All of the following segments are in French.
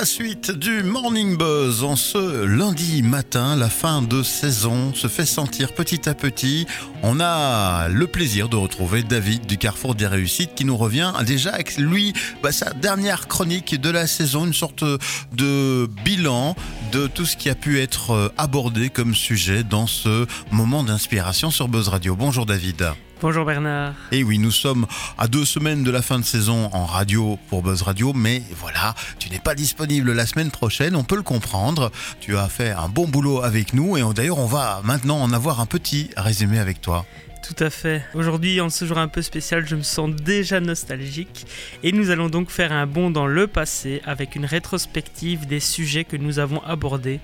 La suite du Morning Buzz en ce lundi matin, la fin de saison se fait sentir petit à petit. On a le plaisir de retrouver David du Carrefour des Réussites qui nous revient déjà avec lui bah, sa dernière chronique de la saison, une sorte de bilan de tout ce qui a pu être abordé comme sujet dans ce moment d'inspiration sur Buzz Radio. Bonjour David. Bonjour Bernard. Et oui, nous sommes à deux semaines de la fin de saison en radio pour Buzz Radio, mais voilà, tu n'es pas disponible la semaine prochaine, on peut le comprendre. Tu as fait un bon boulot avec nous et d'ailleurs on va maintenant en avoir un petit résumé avec toi. Tout à fait. Aujourd'hui, en ce jour un peu spécial, je me sens déjà nostalgique et nous allons donc faire un bond dans le passé avec une rétrospective des sujets que nous avons abordés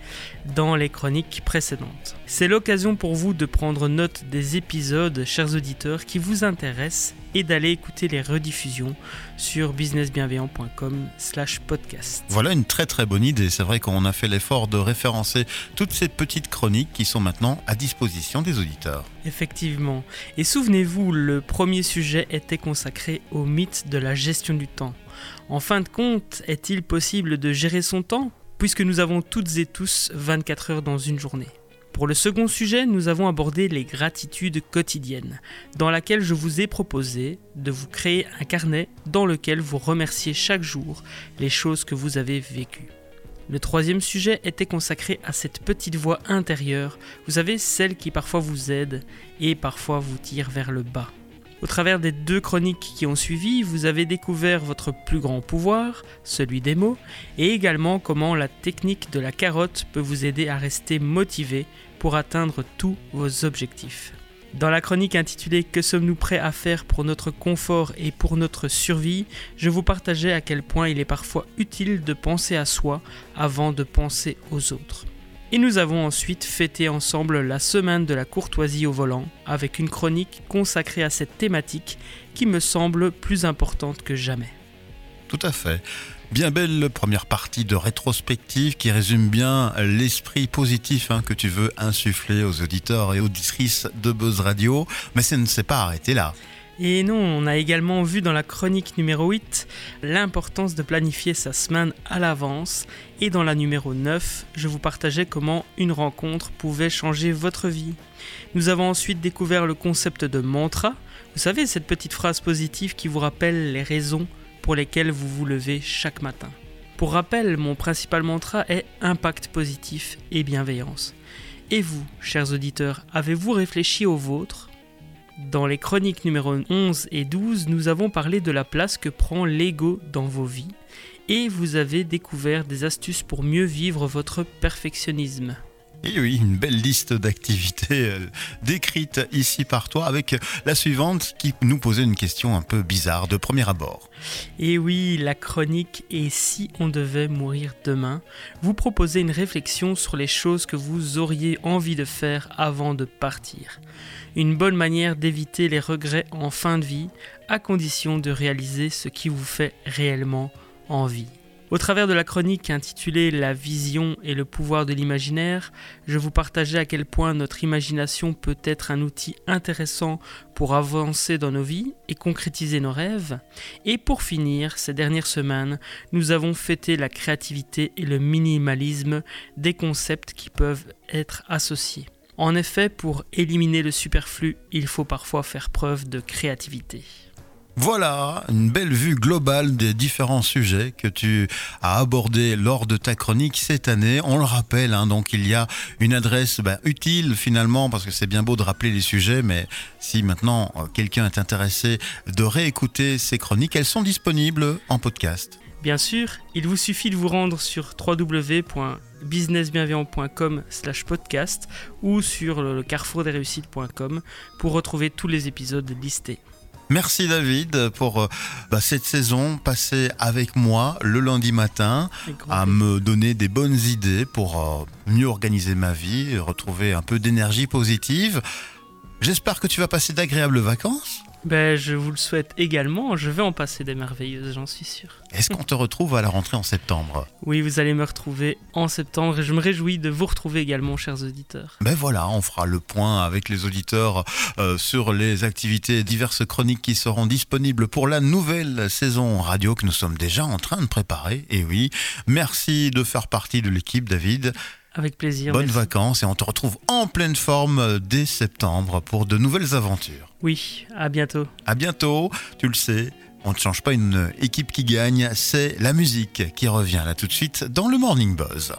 dans les chroniques précédentes. C'est l'occasion pour vous de prendre note des épisodes, chers auditeurs, qui vous intéressent et d'aller écouter les rediffusions sur businessbienveillant.com slash podcast. Voilà une très très bonne idée. C'est vrai qu'on a fait l'effort de référencer toutes ces petites chroniques qui sont maintenant à disposition des auditeurs. Effectivement. Et souvenez-vous, le premier sujet était consacré au mythe de la gestion du temps. En fin de compte, est-il possible de gérer son temps puisque nous avons toutes et tous 24 heures dans une journée? Pour le second sujet, nous avons abordé les gratitudes quotidiennes, dans laquelle je vous ai proposé de vous créer un carnet dans lequel vous remerciez chaque jour les choses que vous avez vécues. Le troisième sujet était consacré à cette petite voix intérieure, vous savez, celle qui parfois vous aide et parfois vous tire vers le bas. Au travers des deux chroniques qui ont suivi, vous avez découvert votre plus grand pouvoir, celui des mots, et également comment la technique de la carotte peut vous aider à rester motivé pour atteindre tous vos objectifs. Dans la chronique intitulée Que sommes-nous prêts à faire pour notre confort et pour notre survie, je vous partageais à quel point il est parfois utile de penser à soi avant de penser aux autres. Et nous avons ensuite fêté ensemble la semaine de la courtoisie au volant avec une chronique consacrée à cette thématique qui me semble plus importante que jamais. Tout à fait. Bien belle première partie de rétrospective qui résume bien l'esprit positif hein, que tu veux insuffler aux auditeurs et auditrices de Buzz Radio, mais ça ne s'est pas arrêté là. Et non, on a également vu dans la chronique numéro 8 l'importance de planifier sa semaine à l'avance. Et dans la numéro 9, je vous partageais comment une rencontre pouvait changer votre vie. Nous avons ensuite découvert le concept de mantra. Vous savez, cette petite phrase positive qui vous rappelle les raisons pour lesquelles vous vous levez chaque matin. Pour rappel, mon principal mantra est impact positif et bienveillance. Et vous, chers auditeurs, avez-vous réfléchi au vôtre? Dans les chroniques numéro 11 et 12, nous avons parlé de la place que prend l'ego dans vos vies et vous avez découvert des astuces pour mieux vivre votre perfectionnisme. Et oui, une belle liste d'activités euh, décrites ici par toi avec la suivante qui nous posait une question un peu bizarre de premier abord. Et oui, la chronique Et si on devait mourir demain vous proposez une réflexion sur les choses que vous auriez envie de faire avant de partir. Une bonne manière d'éviter les regrets en fin de vie à condition de réaliser ce qui vous fait réellement envie. Au travers de la chronique intitulée La vision et le pouvoir de l'imaginaire, je vous partageais à quel point notre imagination peut être un outil intéressant pour avancer dans nos vies et concrétiser nos rêves. Et pour finir, ces dernières semaines, nous avons fêté la créativité et le minimalisme des concepts qui peuvent être associés. En effet, pour éliminer le superflu, il faut parfois faire preuve de créativité. Voilà, une belle vue globale des différents sujets que tu as abordés lors de ta chronique cette année. On le rappelle, hein, donc il y a une adresse bah, utile finalement, parce que c'est bien beau de rappeler les sujets, mais si maintenant euh, quelqu'un est intéressé de réécouter ces chroniques, elles sont disponibles en podcast. Bien sûr, il vous suffit de vous rendre sur www.businessbienveillant.com slash podcast ou sur le carrefourdesréussites.com pour retrouver tous les épisodes listés. Merci David pour euh, bah, cette saison passée avec moi le lundi matin à me donner des bonnes idées pour euh, mieux organiser ma vie et retrouver un peu d'énergie positive. J'espère que tu vas passer d'agréables vacances. Ben, je vous le souhaite également. Je vais en passer des merveilleuses, j'en suis sûr. Est-ce qu'on te retrouve à la rentrée en septembre? Oui, vous allez me retrouver en septembre et je me réjouis de vous retrouver également, chers auditeurs. Ben voilà, on fera le point avec les auditeurs euh, sur les activités diverses chroniques qui seront disponibles pour la nouvelle saison radio que nous sommes déjà en train de préparer. Et oui, merci de faire partie de l'équipe, David. Avec plaisir. Bonnes merci. vacances et on te retrouve en pleine forme dès septembre pour de nouvelles aventures. Oui, à bientôt. À bientôt, tu le sais. On ne change pas une équipe qui gagne, c'est la musique qui revient là tout de suite dans le Morning Buzz.